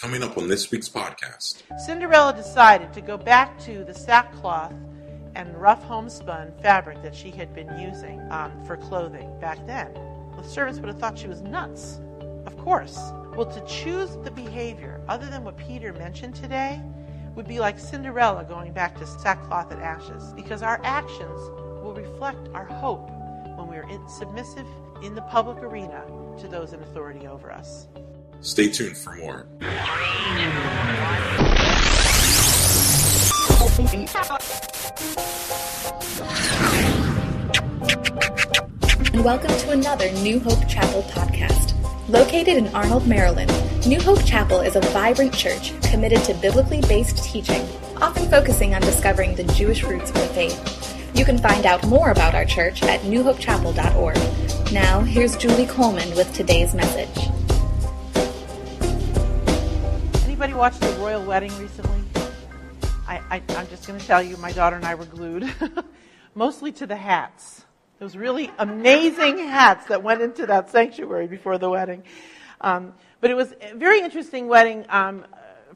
Coming up on this week's podcast. Cinderella decided to go back to the sackcloth and rough homespun fabric that she had been using um, for clothing back then. The servants would have thought she was nuts. Of course. Well, to choose the behavior other than what Peter mentioned today would be like Cinderella going back to sackcloth and ashes because our actions will reflect our hope when we are in, submissive in the public arena to those in authority over us. Stay tuned for more. And welcome to another New Hope Chapel podcast. Located in Arnold, Maryland, New Hope Chapel is a vibrant church committed to biblically based teaching, often focusing on discovering the Jewish roots of the faith. You can find out more about our church at newhopechapel.org. Now, here's Julie Coleman with today's message. Anybody watch the royal wedding recently? I, I'm just going to tell you, my daughter and I were glued, mostly to the hats. Those really amazing hats that went into that sanctuary before the wedding. Um, but it was a very interesting wedding um,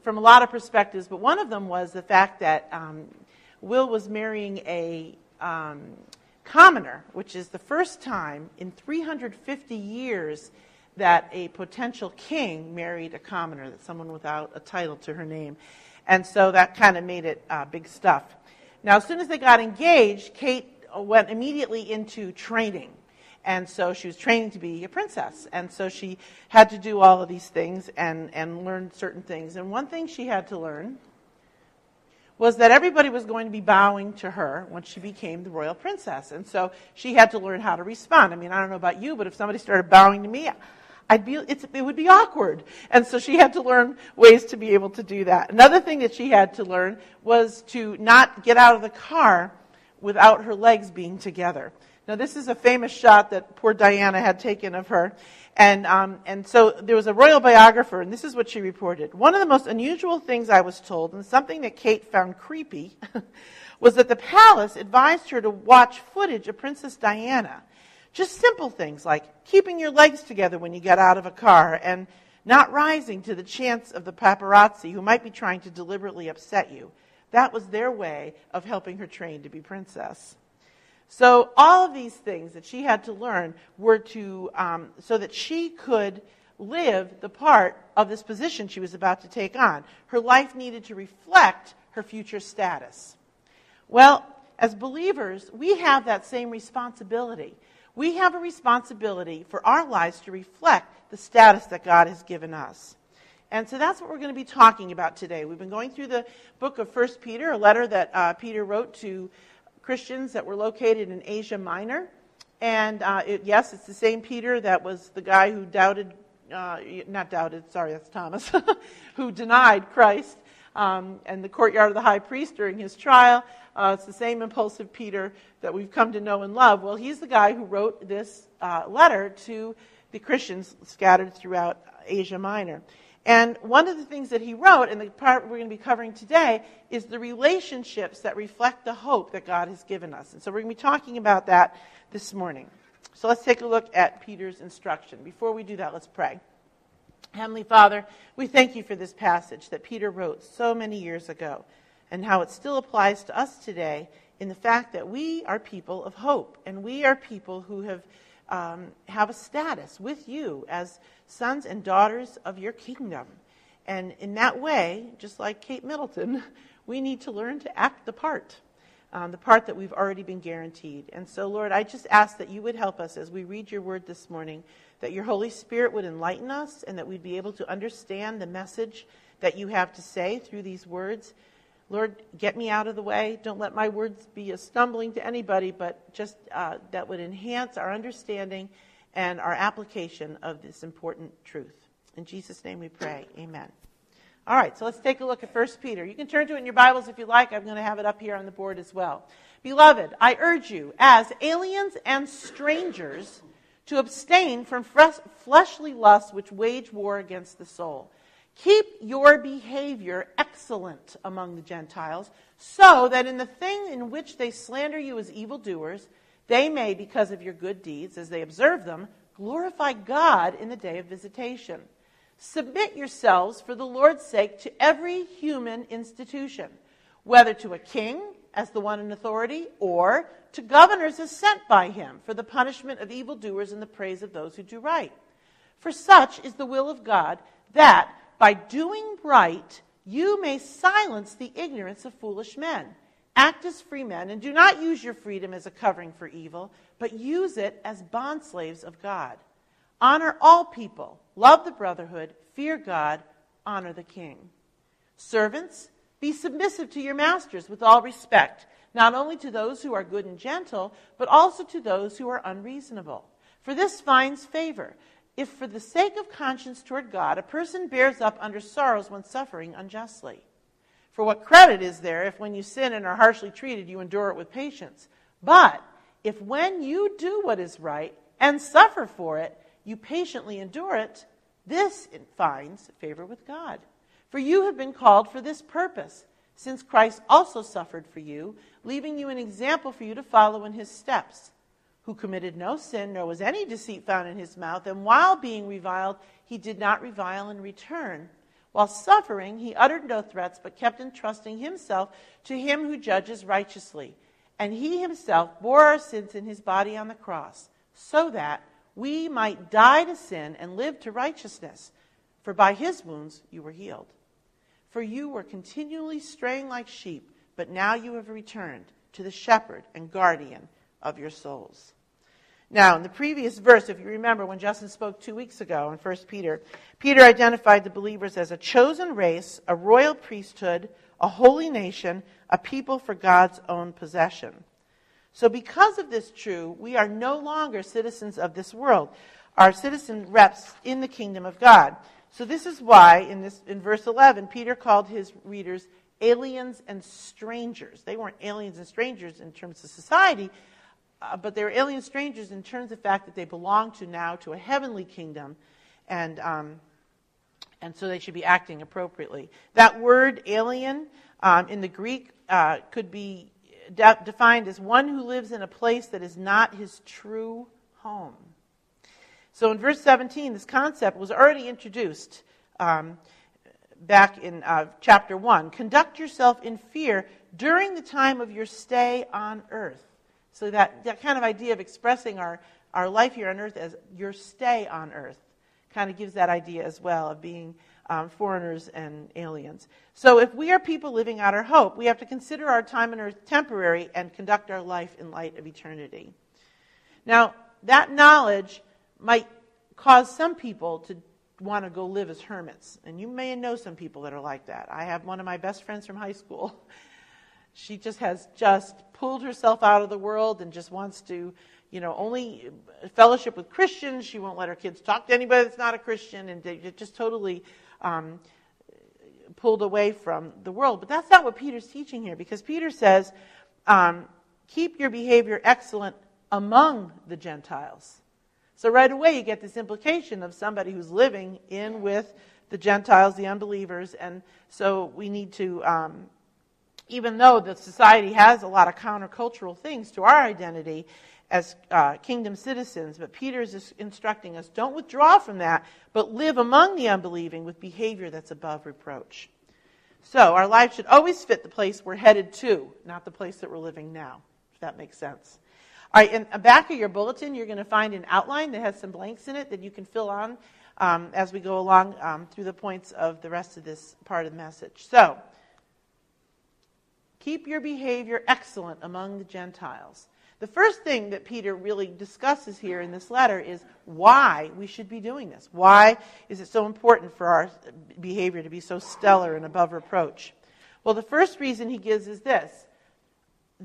from a lot of perspectives, but one of them was the fact that um, Will was marrying a um, commoner, which is the first time in 350 years that a potential king married a commoner, that someone without a title to her name. And so that kind of made it uh, big stuff. Now, as soon as they got engaged, Kate went immediately into training. And so she was training to be a princess. And so she had to do all of these things and, and learn certain things. And one thing she had to learn was that everybody was going to be bowing to her when she became the royal princess. And so she had to learn how to respond. I mean, I don't know about you, but if somebody started bowing to me, I'd be, it would be awkward. And so she had to learn ways to be able to do that. Another thing that she had to learn was to not get out of the car without her legs being together. Now, this is a famous shot that poor Diana had taken of her. And, um, and so there was a royal biographer, and this is what she reported. One of the most unusual things I was told, and something that Kate found creepy, was that the palace advised her to watch footage of Princess Diana. Just simple things like keeping your legs together when you get out of a car and not rising to the chance of the paparazzi who might be trying to deliberately upset you. That was their way of helping her train to be princess. So all of these things that she had to learn were to um, so that she could live the part of this position she was about to take on. Her life needed to reflect her future status. Well, as believers, we have that same responsibility. We have a responsibility for our lives to reflect the status that God has given us. And so that's what we're going to be talking about today. We've been going through the book of First Peter, a letter that uh, Peter wrote to Christians that were located in Asia Minor. And uh, it, yes, it's the same Peter that was the guy who doubted, uh, not doubted, sorry, that's Thomas, who denied Christ um, and the courtyard of the high priest during his trial. Uh, it's the same impulsive Peter that we've come to know and love. Well, he's the guy who wrote this uh, letter to the Christians scattered throughout Asia Minor. And one of the things that he wrote, and the part we're going to be covering today, is the relationships that reflect the hope that God has given us. And so we're going to be talking about that this morning. So let's take a look at Peter's instruction. Before we do that, let's pray. Heavenly Father, we thank you for this passage that Peter wrote so many years ago and how it still applies to us today in the fact that we are people of hope and we are people who have um, have a status with you as sons and daughters of your kingdom. And in that way, just like Kate Middleton, we need to learn to act the part, um, the part that we've already been guaranteed. And so, Lord, I just ask that you would help us as we read your word this morning, that your Holy Spirit would enlighten us, and that we'd be able to understand the message that you have to say through these words. Lord, get me out of the way. Don't let my words be a stumbling to anybody, but just uh, that would enhance our understanding and our application of this important truth. In Jesus' name we pray. Amen. All right, so let's take a look at 1 Peter. You can turn to it in your Bibles if you like. I'm going to have it up here on the board as well. Beloved, I urge you, as aliens and strangers, to abstain from fleshly lusts which wage war against the soul. Keep your behavior excellent among the Gentiles, so that in the thing in which they slander you as evildoers, they may, because of your good deeds, as they observe them, glorify God in the day of visitation. Submit yourselves for the Lord's sake to every human institution, whether to a king as the one in authority, or to governors as sent by him for the punishment of evildoers and the praise of those who do right. For such is the will of God, that by doing right you may silence the ignorance of foolish men. Act as free men, and do not use your freedom as a covering for evil, but use it as bondslaves of God. Honor all people, love the brotherhood, fear God, honor the king. Servants, be submissive to your masters with all respect, not only to those who are good and gentle, but also to those who are unreasonable. For this finds favor. If for the sake of conscience toward God a person bears up under sorrows when suffering unjustly. For what credit is there if when you sin and are harshly treated you endure it with patience? But if when you do what is right and suffer for it, you patiently endure it, this finds favor with God. For you have been called for this purpose, since Christ also suffered for you, leaving you an example for you to follow in his steps, who committed no sin, nor was any deceit found in his mouth, and while being reviled, he did not revile in return. While suffering, he uttered no threats, but kept entrusting himself to him who judges righteously. And he himself bore our sins in his body on the cross, so that we might die to sin and live to righteousness. For by his wounds you were healed. For you were continually straying like sheep, but now you have returned to the shepherd and guardian of your souls. Now, in the previous verse, if you remember when Justin spoke two weeks ago in 1 Peter, Peter identified the believers as a chosen race, a royal priesthood, a holy nation, a people for God's own possession. So, because of this true, we are no longer citizens of this world. Our citizen reps in the kingdom of God. So, this is why in, this, in verse 11, Peter called his readers aliens and strangers. They weren't aliens and strangers in terms of society, uh, but they're alien strangers in terms of the fact that they belong to now to a heavenly kingdom, and, um, and so they should be acting appropriately. That word alien um, in the Greek uh, could be de- defined as one who lives in a place that is not his true home. So in verse 17, this concept was already introduced um, back in uh, chapter 1. Conduct yourself in fear during the time of your stay on earth. So that, that kind of idea of expressing our, our life here on earth as your stay on earth kind of gives that idea as well of being um, foreigners and aliens. So, if we are people living out our hope, we have to consider our time on earth temporary and conduct our life in light of eternity. Now, that knowledge might cause some people to want to go live as hermits. And you may know some people that are like that. I have one of my best friends from high school. She just has just pulled herself out of the world and just wants to, you know, only fellowship with Christians. She won't let her kids talk to anybody that's not a Christian, and just totally um, pulled away from the world. But that's not what Peter's teaching here, because Peter says, um, keep your behavior excellent among the Gentiles. So right away you get this implication of somebody who's living in with the Gentiles, the unbelievers, and so we need to, um, even though the society has a lot of countercultural things to our identity, as uh, kingdom citizens, but Peter is instructing us don't withdraw from that, but live among the unbelieving with behavior that's above reproach. So our life should always fit the place we're headed to, not the place that we're living now, if that makes sense. All right, in the back of your bulletin, you're going to find an outline that has some blanks in it that you can fill on um, as we go along um, through the points of the rest of this part of the message. So, keep your behavior excellent among the Gentiles. The first thing that Peter really discusses here in this letter is why we should be doing this. Why is it so important for our behavior to be so stellar and above reproach? Well, the first reason he gives is this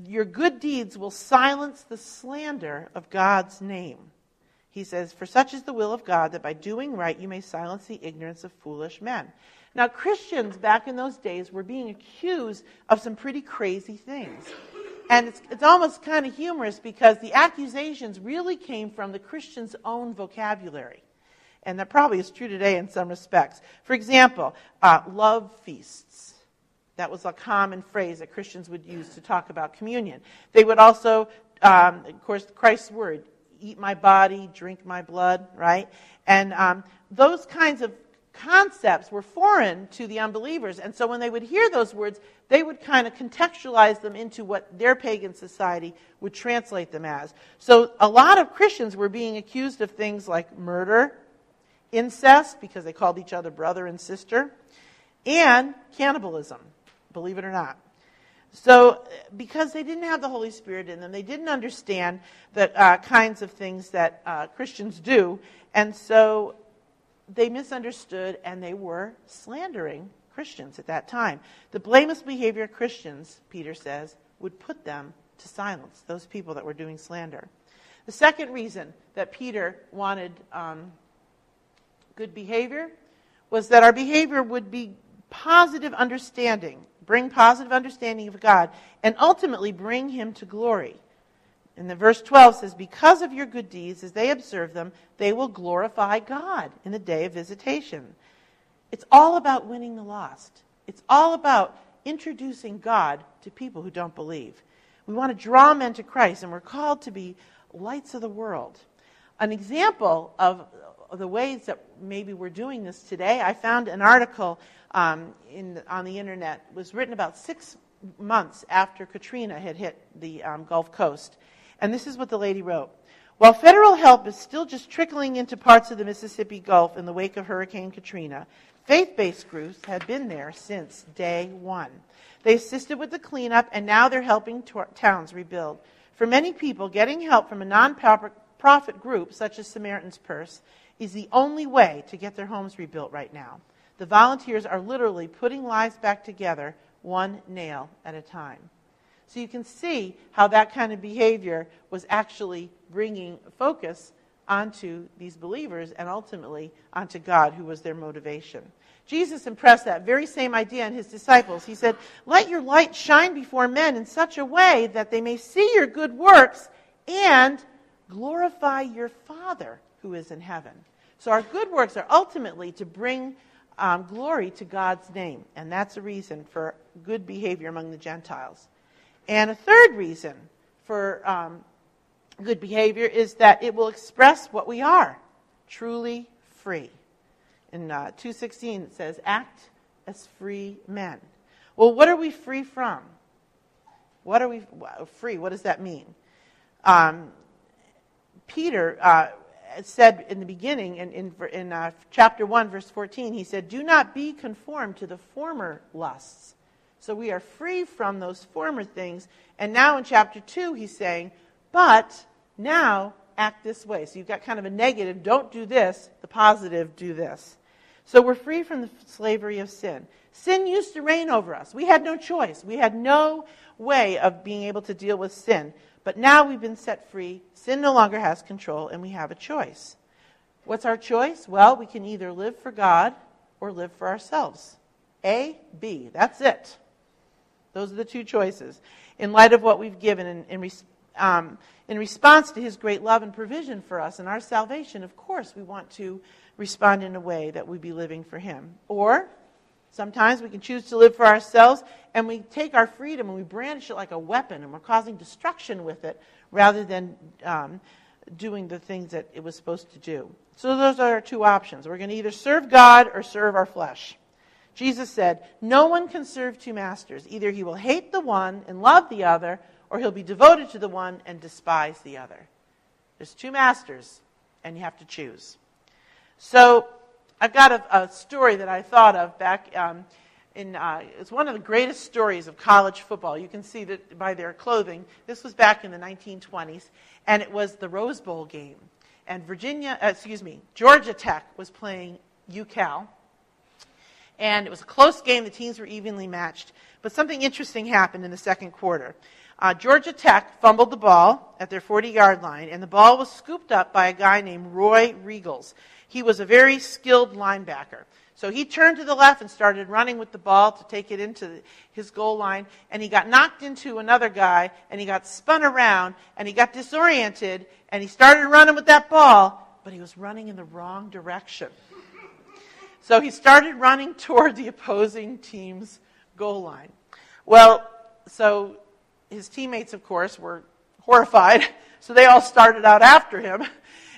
your good deeds will silence the slander of God's name. He says, For such is the will of God that by doing right you may silence the ignorance of foolish men. Now, Christians back in those days were being accused of some pretty crazy things. And it's, it's almost kind of humorous because the accusations really came from the Christian's own vocabulary. And that probably is true today in some respects. For example, uh, love feasts. That was a common phrase that Christians would use to talk about communion. They would also, um, of course, Christ's word, eat my body, drink my blood, right? And um, those kinds of concepts were foreign to the unbelievers. And so when they would hear those words, they would kind of contextualize them into what their pagan society would translate them as. So a lot of Christians were being accused of things like murder, incest, because they called each other brother and sister, and cannibalism, believe it or not. So, because they didn't have the Holy Spirit in them, they didn't understand the uh, kinds of things that uh, Christians do, and so they misunderstood and they were slandering Christians at that time. The blameless behavior of Christians, Peter says, would put them to silence, those people that were doing slander. The second reason that Peter wanted um, good behavior was that our behavior would be positive understanding, bring positive understanding of God, and ultimately bring him to glory. And the verse 12 says, Because of your good deeds, as they observe them, they will glorify God in the day of visitation. It's all about winning the lost. It's all about introducing God to people who don't believe. We want to draw men to Christ, and we're called to be lights of the world. An example of the ways that maybe we're doing this today, I found an article um, in, on the internet. It was written about six months after Katrina had hit the um, Gulf Coast. And this is what the lady wrote. While federal help is still just trickling into parts of the Mississippi Gulf in the wake of Hurricane Katrina, faith based groups have been there since day one. They assisted with the cleanup, and now they're helping towns rebuild. For many people, getting help from a non-profit group such as Samaritan's Purse is the only way to get their homes rebuilt right now. The volunteers are literally putting lives back together one nail at a time. So you can see how that kind of behavior was actually bringing focus onto these believers and ultimately onto God, who was their motivation. Jesus impressed that very same idea on his disciples. He said, Let your light shine before men in such a way that they may see your good works and glorify your Father who is in heaven. So our good works are ultimately to bring um, glory to God's name, and that's a reason for good behavior among the Gentiles. And a third reason for um, good behavior is that it will express what we are truly free. In uh, 216, it says, Act as free men. Well, what are we free from? What are we free? What does that mean? Um, Peter uh, said in the beginning, in, in, in uh, chapter 1, verse 14, he said, Do not be conformed to the former lusts so we are free from those former things. And now in chapter 2, he's saying, but now act this way. So you've got kind of a negative, don't do this, the positive, do this. So we're free from the slavery of sin. Sin used to reign over us. We had no choice. We had no way of being able to deal with sin. But now we've been set free. Sin no longer has control, and we have a choice. What's our choice? Well, we can either live for God or live for ourselves. A, B. That's it. Those are the two choices. In light of what we've given in, in, um, in response to his great love and provision for us and our salvation, of course, we want to respond in a way that we be living for him. Or sometimes we can choose to live for ourselves and we take our freedom and we brandish it like a weapon and we're causing destruction with it rather than um, doing the things that it was supposed to do. So those are our two options. We're going to either serve God or serve our flesh. Jesus said, No one can serve two masters. Either he will hate the one and love the other, or he'll be devoted to the one and despise the other. There's two masters, and you have to choose. So I've got a, a story that I thought of back um, in, uh, it's one of the greatest stories of college football. You can see that by their clothing. This was back in the 1920s, and it was the Rose Bowl game. And Virginia, uh, excuse me, Georgia Tech was playing UCal and it was a close game. The teams were evenly matched. But something interesting happened in the second quarter. Uh, Georgia Tech fumbled the ball at their 40 yard line, and the ball was scooped up by a guy named Roy Riegels. He was a very skilled linebacker. So he turned to the left and started running with the ball to take it into his goal line, and he got knocked into another guy, and he got spun around, and he got disoriented, and he started running with that ball, but he was running in the wrong direction. So he started running toward the opposing team's goal line. Well, so his teammates, of course, were horrified, so they all started out after him.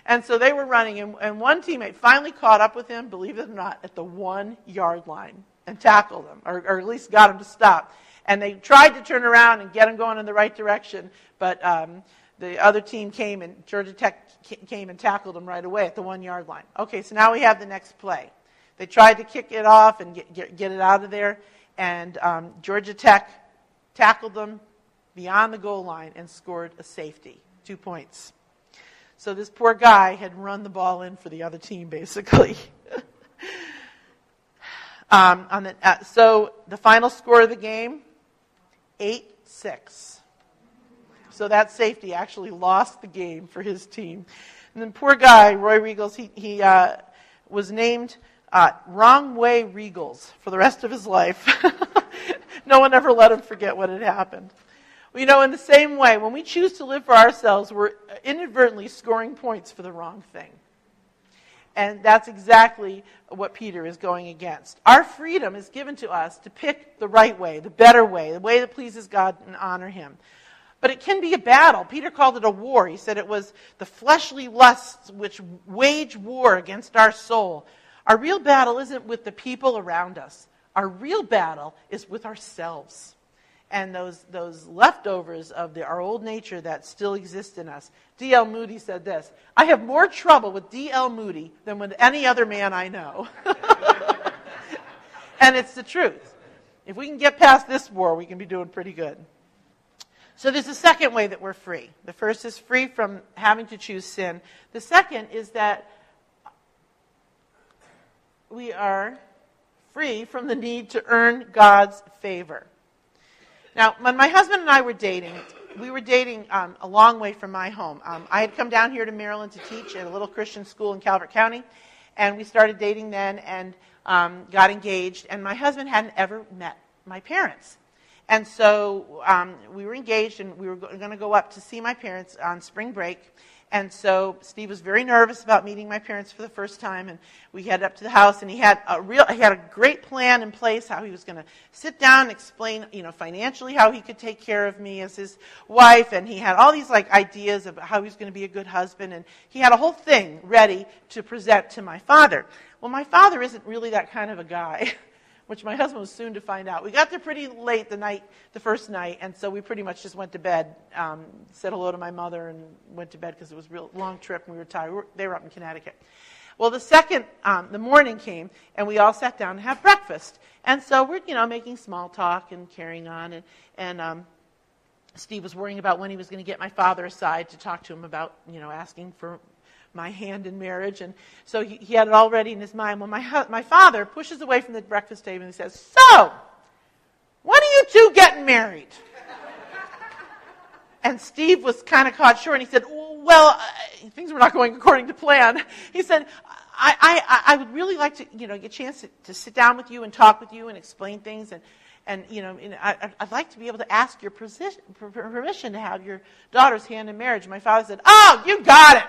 And so they were running, and, one teammate finally caught up with him, believe it or not, at the one yard line and tackled him, or, or at least got him to stop. And they tried to turn around and get him going in the right direction, but um, the other team came and Georgia Tech came and tackled him right away at the one yard line. Okay, so now we have the next play. They tried to kick it off and get, get, get it out of there, and um, Georgia Tech tackled them beyond the goal line and scored a safety, two points. So this poor guy had run the ball in for the other team, basically. um, the, uh, so the final score of the game, 8 6. So that safety actually lost the game for his team. And then poor guy, Roy Riegels, he, he uh, was named uh, Wrong Way Riegels for the rest of his life. no one ever let him forget what had happened. You know, in the same way, when we choose to live for ourselves, we're inadvertently scoring points for the wrong thing. And that's exactly what Peter is going against. Our freedom is given to us to pick the right way, the better way, the way that pleases God and honor Him. But it can be a battle. Peter called it a war. He said it was the fleshly lusts which wage war against our soul. Our real battle isn't with the people around us, our real battle is with ourselves and those, those leftovers of the, our old nature that still exist in us. D.L. Moody said this I have more trouble with D.L. Moody than with any other man I know. and it's the truth. If we can get past this war, we can be doing pretty good. So there's a second way that we're free. The first is free from having to choose sin. The second is that we are free from the need to earn God's favor. Now, when my husband and I were dating, we were dating um, a long way from my home. Um, I had come down here to Maryland to teach at a little Christian school in Calvert County, and we started dating then and um, got engaged. And my husband hadn't ever met my parents. And so um, we were engaged, and we were going to go up to see my parents on spring break. And so Steve was very nervous about meeting my parents for the first time, and we headed up to the house, and he had a real, he had a great plan in place how he was going to sit down and explain, you know, financially how he could take care of me as his wife, and he had all these like ideas about how he was going to be a good husband, and he had a whole thing ready to present to my father. Well, my father isn't really that kind of a guy. which my husband was soon to find out. We got there pretty late the night, the first night, and so we pretty much just went to bed, um, said hello to my mother, and went to bed because it was a real long trip and we were tired. We were, they were up in Connecticut. Well, the second, um, the morning came, and we all sat down to have breakfast. And so we're, you know, making small talk and carrying on, and, and um, Steve was worrying about when he was going to get my father aside to talk to him about, you know, asking for my hand in marriage. And so he, he had it all ready in his mind. When my, my father pushes away from the breakfast table and he says, So, when are you two getting married? and Steve was kind of caught short and he said, Well, uh, things were not going according to plan. He said, I, I, I would really like to, you know, get a chance to, to sit down with you and talk with you and explain things. And, and you know, I, would like to be able to ask your permission to have your daughter's hand in marriage. My father said, Oh, you got it.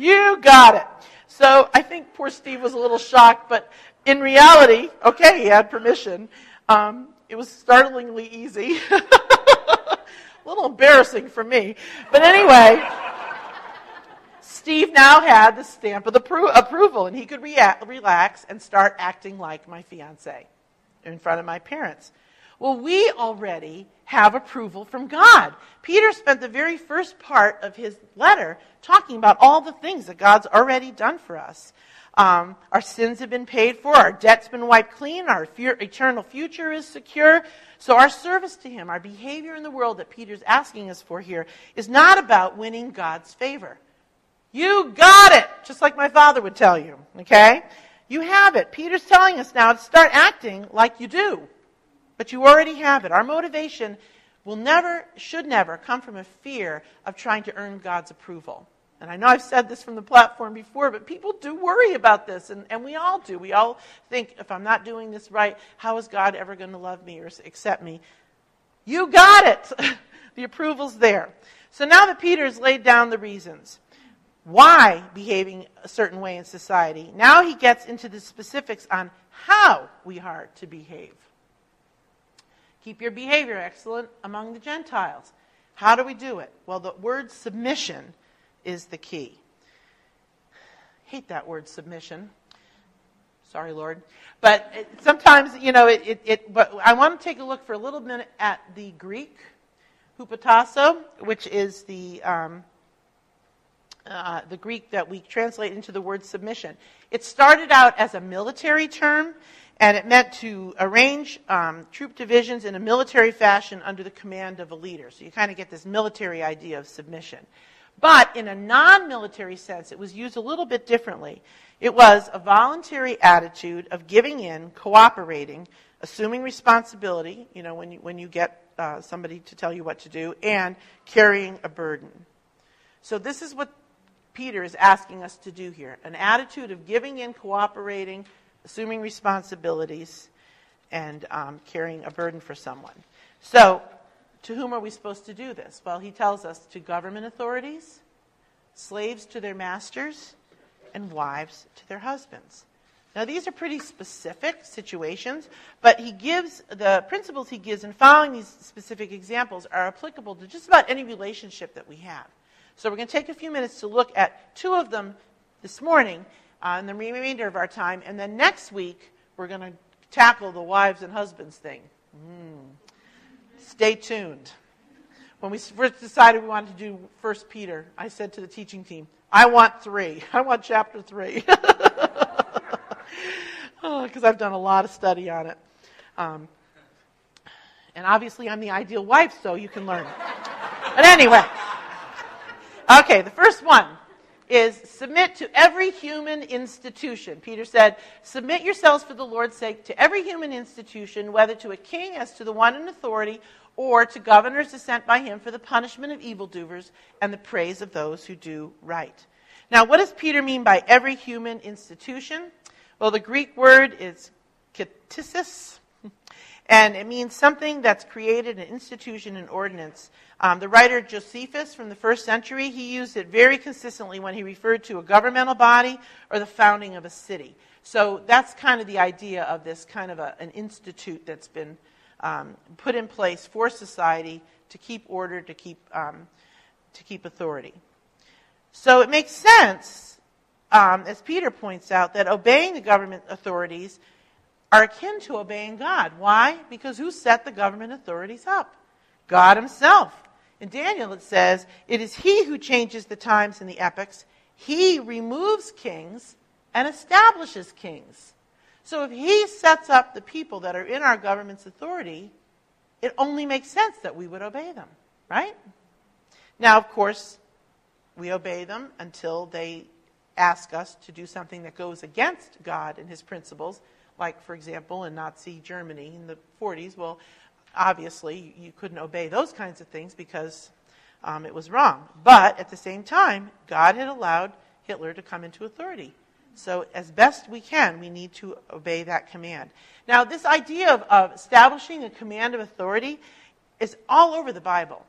You got it. So I think poor Steve was a little shocked, but in reality, okay, he had permission. Um, it was startlingly easy. a little embarrassing for me. But anyway, Steve now had the stamp of the pro- approval, and he could rea- relax and start acting like my fiance in front of my parents. Well, we already have approval from God. Peter spent the very first part of his letter talking about all the things that God's already done for us. Um, our sins have been paid for, our debt's been wiped clean, our eternal future is secure. So, our service to Him, our behavior in the world that Peter's asking us for here, is not about winning God's favor. You got it, just like my father would tell you, okay? You have it. Peter's telling us now to start acting like you do. But you already have it. Our motivation will never, should never, come from a fear of trying to earn God's approval. And I know I've said this from the platform before, but people do worry about this, and, and we all do. We all think, if I'm not doing this right, how is God ever going to love me or accept me? You got it! the approval's there. So now that Peter's laid down the reasons why behaving a certain way in society, now he gets into the specifics on how we are to behave. Keep your behavior excellent among the Gentiles. How do we do it? Well, the word submission is the key. Hate that word submission. Sorry, Lord. But it, sometimes, you know, it, it, it, but I want to take a look for a little minute at the Greek, hupotasso, which is the, um, uh, the Greek that we translate into the word submission. It started out as a military term, and it meant to arrange um, troop divisions in a military fashion under the command of a leader. So you kind of get this military idea of submission. But in a non military sense, it was used a little bit differently. It was a voluntary attitude of giving in, cooperating, assuming responsibility, you know, when you, when you get uh, somebody to tell you what to do, and carrying a burden. So this is what Peter is asking us to do here an attitude of giving in, cooperating, assuming responsibilities, and um, carrying a burden for someone. So, to whom are we supposed to do this? Well, he tells us to government authorities, slaves to their masters, and wives to their husbands. Now, these are pretty specific situations, but he gives the principles he gives in following these specific examples are applicable to just about any relationship that we have. So, we're going to take a few minutes to look at two of them this morning uh, in the remainder of our time, and then next week we're going to tackle the wives and husbands thing. Mm. Stay tuned. When we first decided we wanted to do First Peter, I said to the teaching team, I want three. I want chapter three. Because oh, I've done a lot of study on it. Um, and obviously, I'm the ideal wife, so you can learn. but anyway. Okay, the first one is submit to every human institution. Peter said, Submit yourselves for the Lord's sake to every human institution, whether to a king as to the one in authority, or to governors sent by him for the punishment of evildoers and the praise of those who do right. Now, what does Peter mean by every human institution? Well, the Greek word is ktisis, and it means something that's created, an institution, an ordinance. Um, the writer Josephus from the first century, he used it very consistently when he referred to a governmental body or the founding of a city. So that's kind of the idea of this kind of a, an institute that's been um, put in place for society to keep order, to keep, um, to keep authority. So it makes sense, um, as Peter points out, that obeying the government authorities are akin to obeying God. Why? Because who set the government authorities up? God Himself. In Daniel, it says, It is he who changes the times and the epochs. He removes kings and establishes kings. So if he sets up the people that are in our government's authority, it only makes sense that we would obey them, right? Now, of course, we obey them until they ask us to do something that goes against God and his principles, like, for example, in Nazi Germany in the 40s. Well, obviously, you couldn't obey those kinds of things because um, it was wrong. But at the same time, God had allowed Hitler to come into authority. So, as best we can, we need to obey that command. Now, this idea of, of establishing a command of authority is all over the Bible.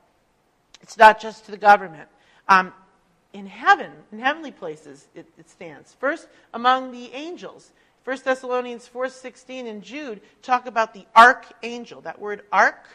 It's not just to the government. Um, in heaven, in heavenly places, it, it stands. First, among the angels. 1 Thessalonians 4.16 and Jude talk about the archangel. That word arch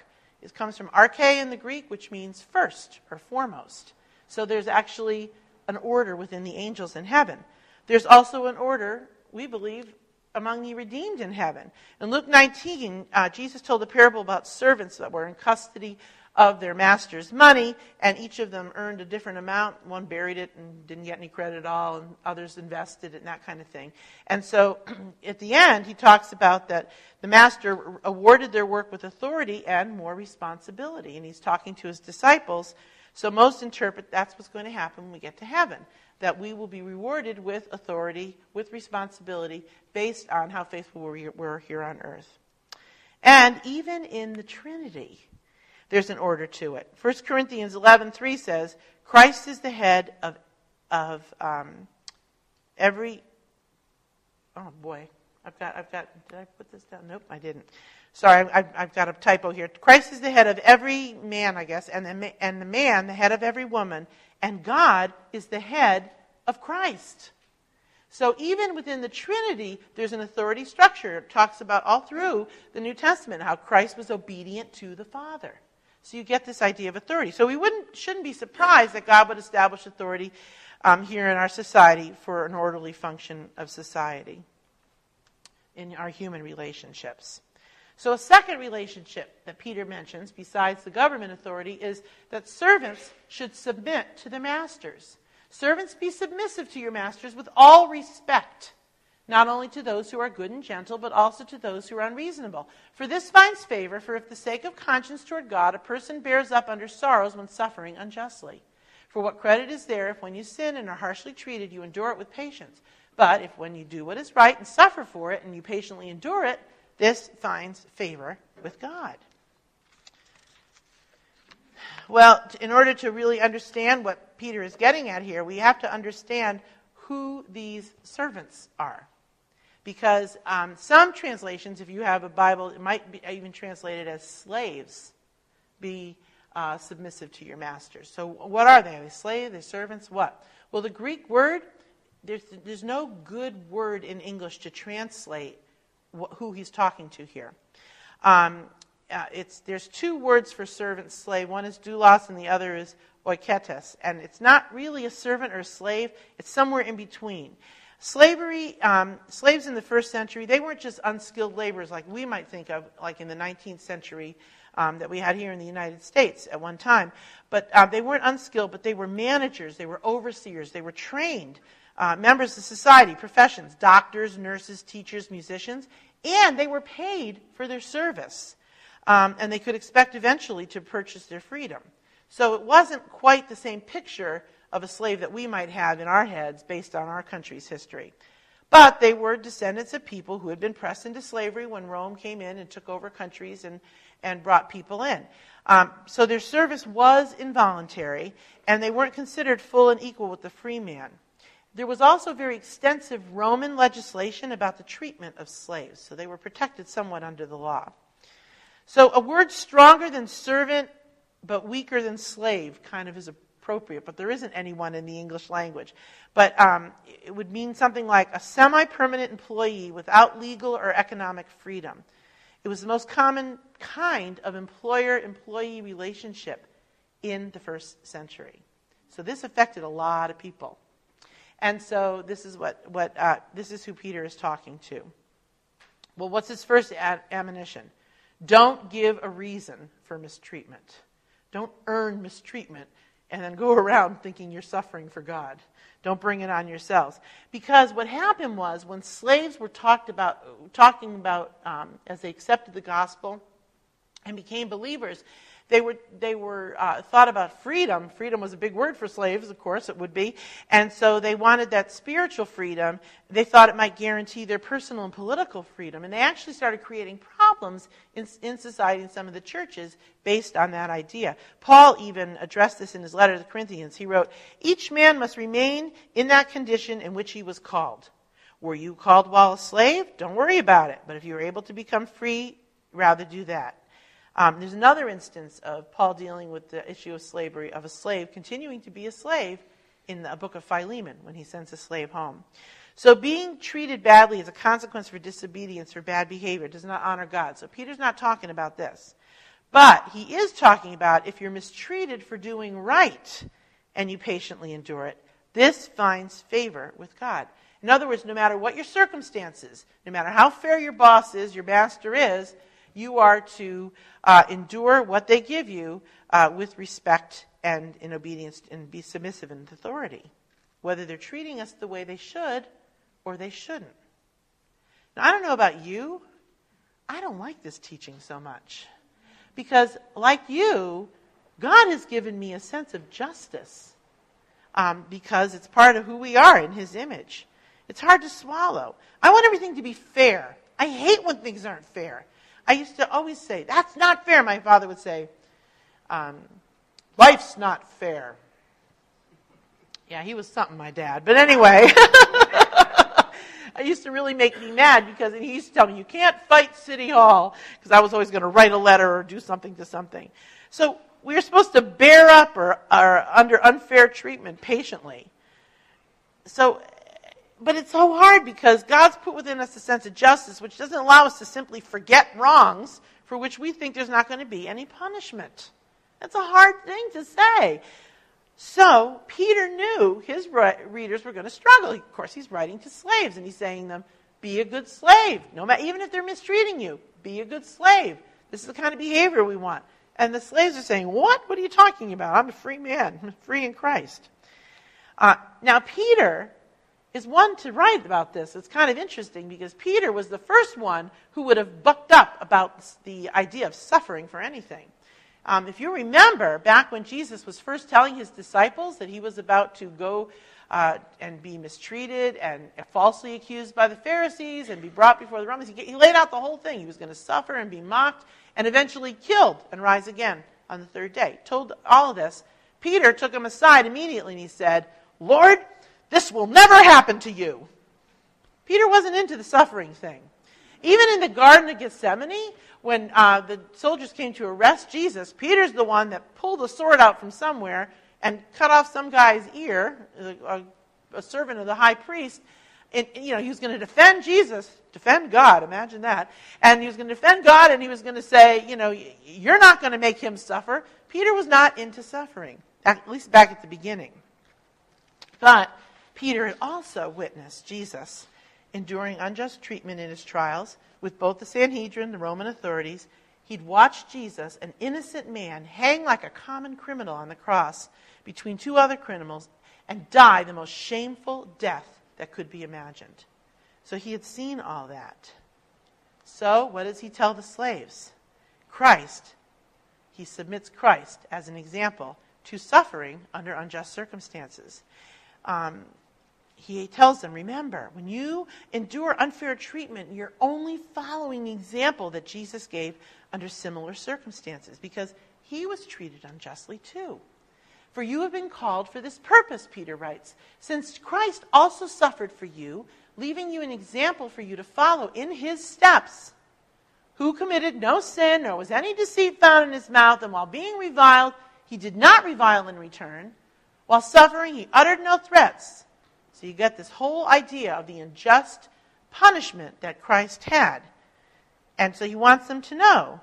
is, comes from arche in the Greek, which means first or foremost. So there's actually an order within the angels in heaven. There's also an order, we believe, among the redeemed in heaven. In Luke 19, uh, Jesus told a parable about servants that were in custody of their master's money, and each of them earned a different amount. One buried it and didn't get any credit at all, and others invested it and that kind of thing. And so at the end, he talks about that the master awarded their work with authority and more responsibility. And he's talking to his disciples. So most interpret that's what's going to happen when we get to heaven. That we will be rewarded with authority, with responsibility, based on how faithful we were here on earth. And even in the Trinity, there's an order to it. 1 Corinthians 11.3 says, Christ is the head of, of um, every... Oh, boy. I've got, I've got, did I put this down? Nope, I didn't. Sorry, I've, I've got a typo here. Christ is the head of every man, I guess, and the, and the man, the head of every woman, and God is the head of Christ. So even within the Trinity, there's an authority structure. It talks about all through the New Testament how Christ was obedient to the Father. So you get this idea of authority. So we wouldn't, shouldn't be surprised that God would establish authority um, here in our society for an orderly function of society in our human relationships. So, a second relationship that Peter mentions, besides the government authority, is that servants should submit to the masters. Servants, be submissive to your masters with all respect, not only to those who are good and gentle, but also to those who are unreasonable. For this finds favor, for if the sake of conscience toward God, a person bears up under sorrows when suffering unjustly. For what credit is there if when you sin and are harshly treated, you endure it with patience? But if when you do what is right and suffer for it, and you patiently endure it, this finds favor with God. Well, in order to really understand what Peter is getting at here, we have to understand who these servants are. Because um, some translations, if you have a Bible, it might be even translated as slaves. Be uh, submissive to your masters. So, what are they? Are they slaves? They servants? What? Well, the Greek word, there's, there's no good word in English to translate wh- who he's talking to here. Um, uh, there's two words for servant slave. One is doulos and the other is oiketes. And it's not really a servant or a slave, it's somewhere in between. Slavery, um, slaves in the first century, they weren't just unskilled laborers like we might think of, like in the 19th century um, that we had here in the United States at one time. But uh, they weren't unskilled, but they were managers, they were overseers, they were trained uh, members of society, professions, doctors, nurses, teachers, musicians, and they were paid for their service. Um, and they could expect eventually to purchase their freedom. So it wasn't quite the same picture of a slave that we might have in our heads based on our country's history. But they were descendants of people who had been pressed into slavery when Rome came in and took over countries and and brought people in. Um, so their service was involuntary, and they weren't considered full and equal with the free man. There was also very extensive Roman legislation about the treatment of slaves, so they were protected somewhat under the law. So a word stronger than servant but weaker than slave kind of is appropriate, but there isn't anyone in the English language. But um, it would mean something like a semi permanent employee without legal or economic freedom. It was the most common kind of employer employee relationship in the first century. So this affected a lot of people. And so this is what, what uh, this is who Peter is talking to. Well, what's his first ad- admonition? Don't give a reason for mistreatment. Don't earn mistreatment and then go around thinking you're suffering for God. Don't bring it on yourselves. Because what happened was when slaves were talked about, talking about um, as they accepted the gospel and became believers, they were, they were uh, thought about freedom. Freedom was a big word for slaves, of course, it would be. And so they wanted that spiritual freedom. They thought it might guarantee their personal and political freedom. And they actually started creating problems in, in society in some of the churches based on that idea. Paul even addressed this in his letter to the Corinthians. He wrote, Each man must remain in that condition in which he was called. Were you called while a slave? Don't worry about it. But if you are able to become free, rather do that. Um, there's another instance of Paul dealing with the issue of slavery, of a slave continuing to be a slave in the book of Philemon when he sends a slave home. So being treated badly as a consequence for disobedience or bad behavior does not honor God. So Peter's not talking about this. But he is talking about if you're mistreated for doing right and you patiently endure it, this finds favor with God. In other words, no matter what your circumstances, no matter how fair your boss is, your master is, you are to uh, endure what they give you uh, with respect and in obedience and be submissive in authority, whether they're treating us the way they should or they shouldn't. Now, I don't know about you. I don't like this teaching so much. Because, like you, God has given me a sense of justice um, because it's part of who we are in His image. It's hard to swallow. I want everything to be fair. I hate when things aren't fair. I used to always say, That's not fair. My father would say, um, Life's not fair. Yeah, he was something, my dad. But anyway, really make me mad because he used to tell me, You can't fight City Hall, because I was always going to write a letter or do something to something. So we're supposed to bear up or, under unfair treatment patiently. So but it's so hard because God's put within us a sense of justice, which doesn't allow us to simply forget wrongs for which we think there's not going to be any punishment. That's a hard thing to say. So Peter knew his readers were going to struggle. Of course, he's writing to slaves, and he's saying to them, "Be a good slave, no matter even if they're mistreating you. Be a good slave. This is the kind of behavior we want." And the slaves are saying, "What? What are you talking about? I'm a free man, I'm free in Christ." Uh, now Peter is one to write about this. It's kind of interesting because Peter was the first one who would have bucked up about the idea of suffering for anything. Um, if you remember, back when Jesus was first telling his disciples that he was about to go uh, and be mistreated and falsely accused by the Pharisees and be brought before the Romans, he, he laid out the whole thing. He was going to suffer and be mocked and eventually killed and rise again on the third day. Told all of this. Peter took him aside immediately and he said, Lord, this will never happen to you. Peter wasn't into the suffering thing. Even in the Garden of Gethsemane, when uh, the soldiers came to arrest Jesus, Peter's the one that pulled a sword out from somewhere and cut off some guy's ear, a, a servant of the high priest. And, you know, he was going to defend Jesus, defend God, imagine that. And he was going to defend God and he was going to say, you know, you're not going to make him suffer. Peter was not into suffering, at least back at the beginning. But Peter had also witnessed Jesus enduring unjust treatment in his trials with both the Sanhedrin, the Roman authorities. He'd watched Jesus, an innocent man, hang like a common criminal on the cross between two other criminals and die the most shameful death that could be imagined. So he had seen all that. So, what does he tell the slaves? Christ. He submits Christ as an example to suffering under unjust circumstances. Um, he tells them, remember, when you endure unfair treatment, you're only following the example that Jesus gave under similar circumstances because he was treated unjustly too. For you have been called for this purpose, Peter writes, since Christ also suffered for you, leaving you an example for you to follow in his steps, who committed no sin, nor was any deceit found in his mouth, and while being reviled, he did not revile in return. While suffering, he uttered no threats so you get this whole idea of the unjust punishment that Christ had. And so he wants them to know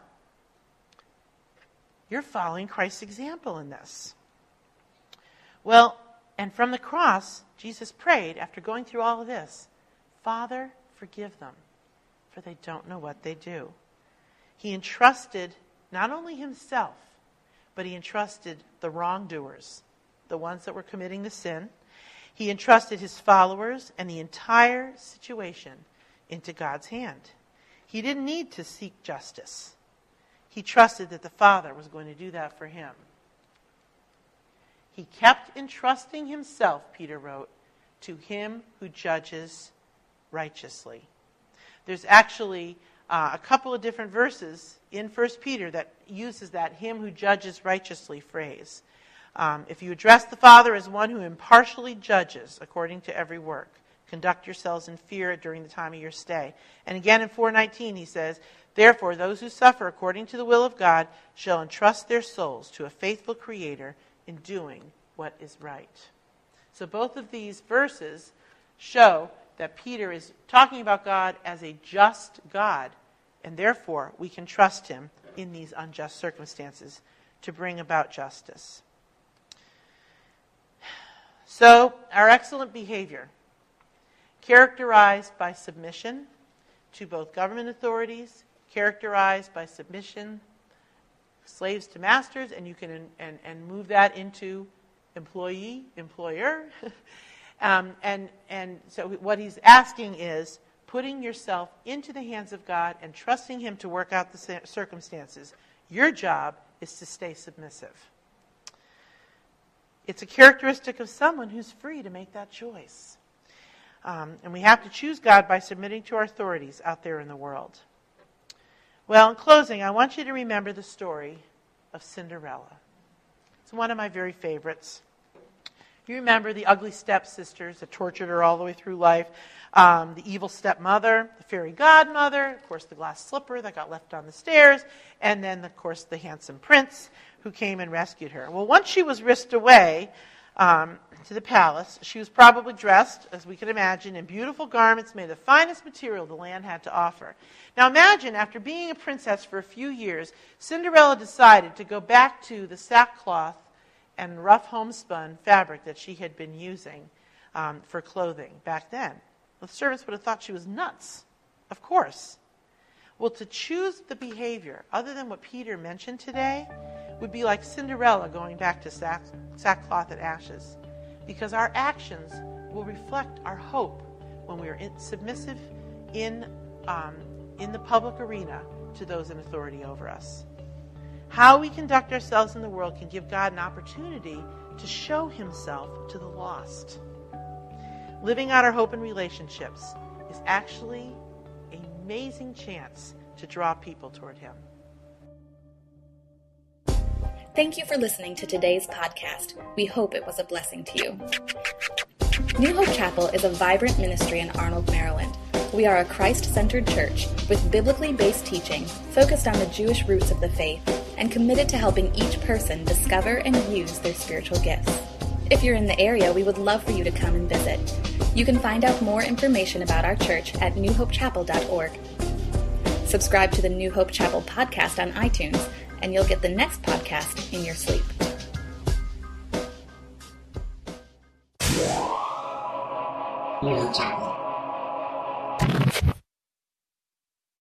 you're following Christ's example in this. Well, and from the cross, Jesus prayed after going through all of this Father, forgive them, for they don't know what they do. He entrusted not only himself, but he entrusted the wrongdoers, the ones that were committing the sin he entrusted his followers and the entire situation into God's hand. He didn't need to seek justice. He trusted that the Father was going to do that for him. He kept entrusting himself, Peter wrote, to him who judges righteously. There's actually uh, a couple of different verses in 1 Peter that uses that him who judges righteously phrase. Um, if you address the Father as one who impartially judges according to every work, conduct yourselves in fear during the time of your stay. And again in 419, he says, Therefore, those who suffer according to the will of God shall entrust their souls to a faithful Creator in doing what is right. So both of these verses show that Peter is talking about God as a just God, and therefore we can trust him in these unjust circumstances to bring about justice. So, our excellent behavior, characterized by submission to both government authorities, characterized by submission, slaves to masters, and you can and, and move that into employee, employer. um, and, and so, what he's asking is putting yourself into the hands of God and trusting Him to work out the circumstances. Your job is to stay submissive. It's a characteristic of someone who's free to make that choice. Um, and we have to choose God by submitting to our authorities out there in the world. Well, in closing, I want you to remember the story of Cinderella. It's one of my very favorites. You remember the ugly stepsisters that tortured her all the way through life, um, the evil stepmother, the fairy godmother, of course, the glass slipper that got left on the stairs, and then, of course, the handsome prince who came and rescued her. Well, once she was whisked away, um, to the palace. She was probably dressed, as we can imagine, in beautiful garments made of the finest material the land had to offer. Now imagine, after being a princess for a few years, Cinderella decided to go back to the sackcloth and rough homespun fabric that she had been using um, for clothing back then. The servants would have thought she was nuts. Of course. Well, to choose the behavior other than what Peter mentioned today would be like Cinderella going back to sack, sackcloth and ashes, because our actions will reflect our hope when we are in, submissive in, um, in the public arena to those in authority over us. How we conduct ourselves in the world can give God an opportunity to show himself to the lost. Living out our hope in relationships is actually an amazing chance to draw people toward him. Thank you for listening to today's podcast. We hope it was a blessing to you. New Hope Chapel is a vibrant ministry in Arnold, Maryland. We are a Christ centered church with biblically based teaching focused on the Jewish roots of the faith and committed to helping each person discover and use their spiritual gifts. If you're in the area, we would love for you to come and visit. You can find out more information about our church at newhopechapel.org. Subscribe to the New Hope Chapel podcast on iTunes and you'll get the next podcast in your sleep.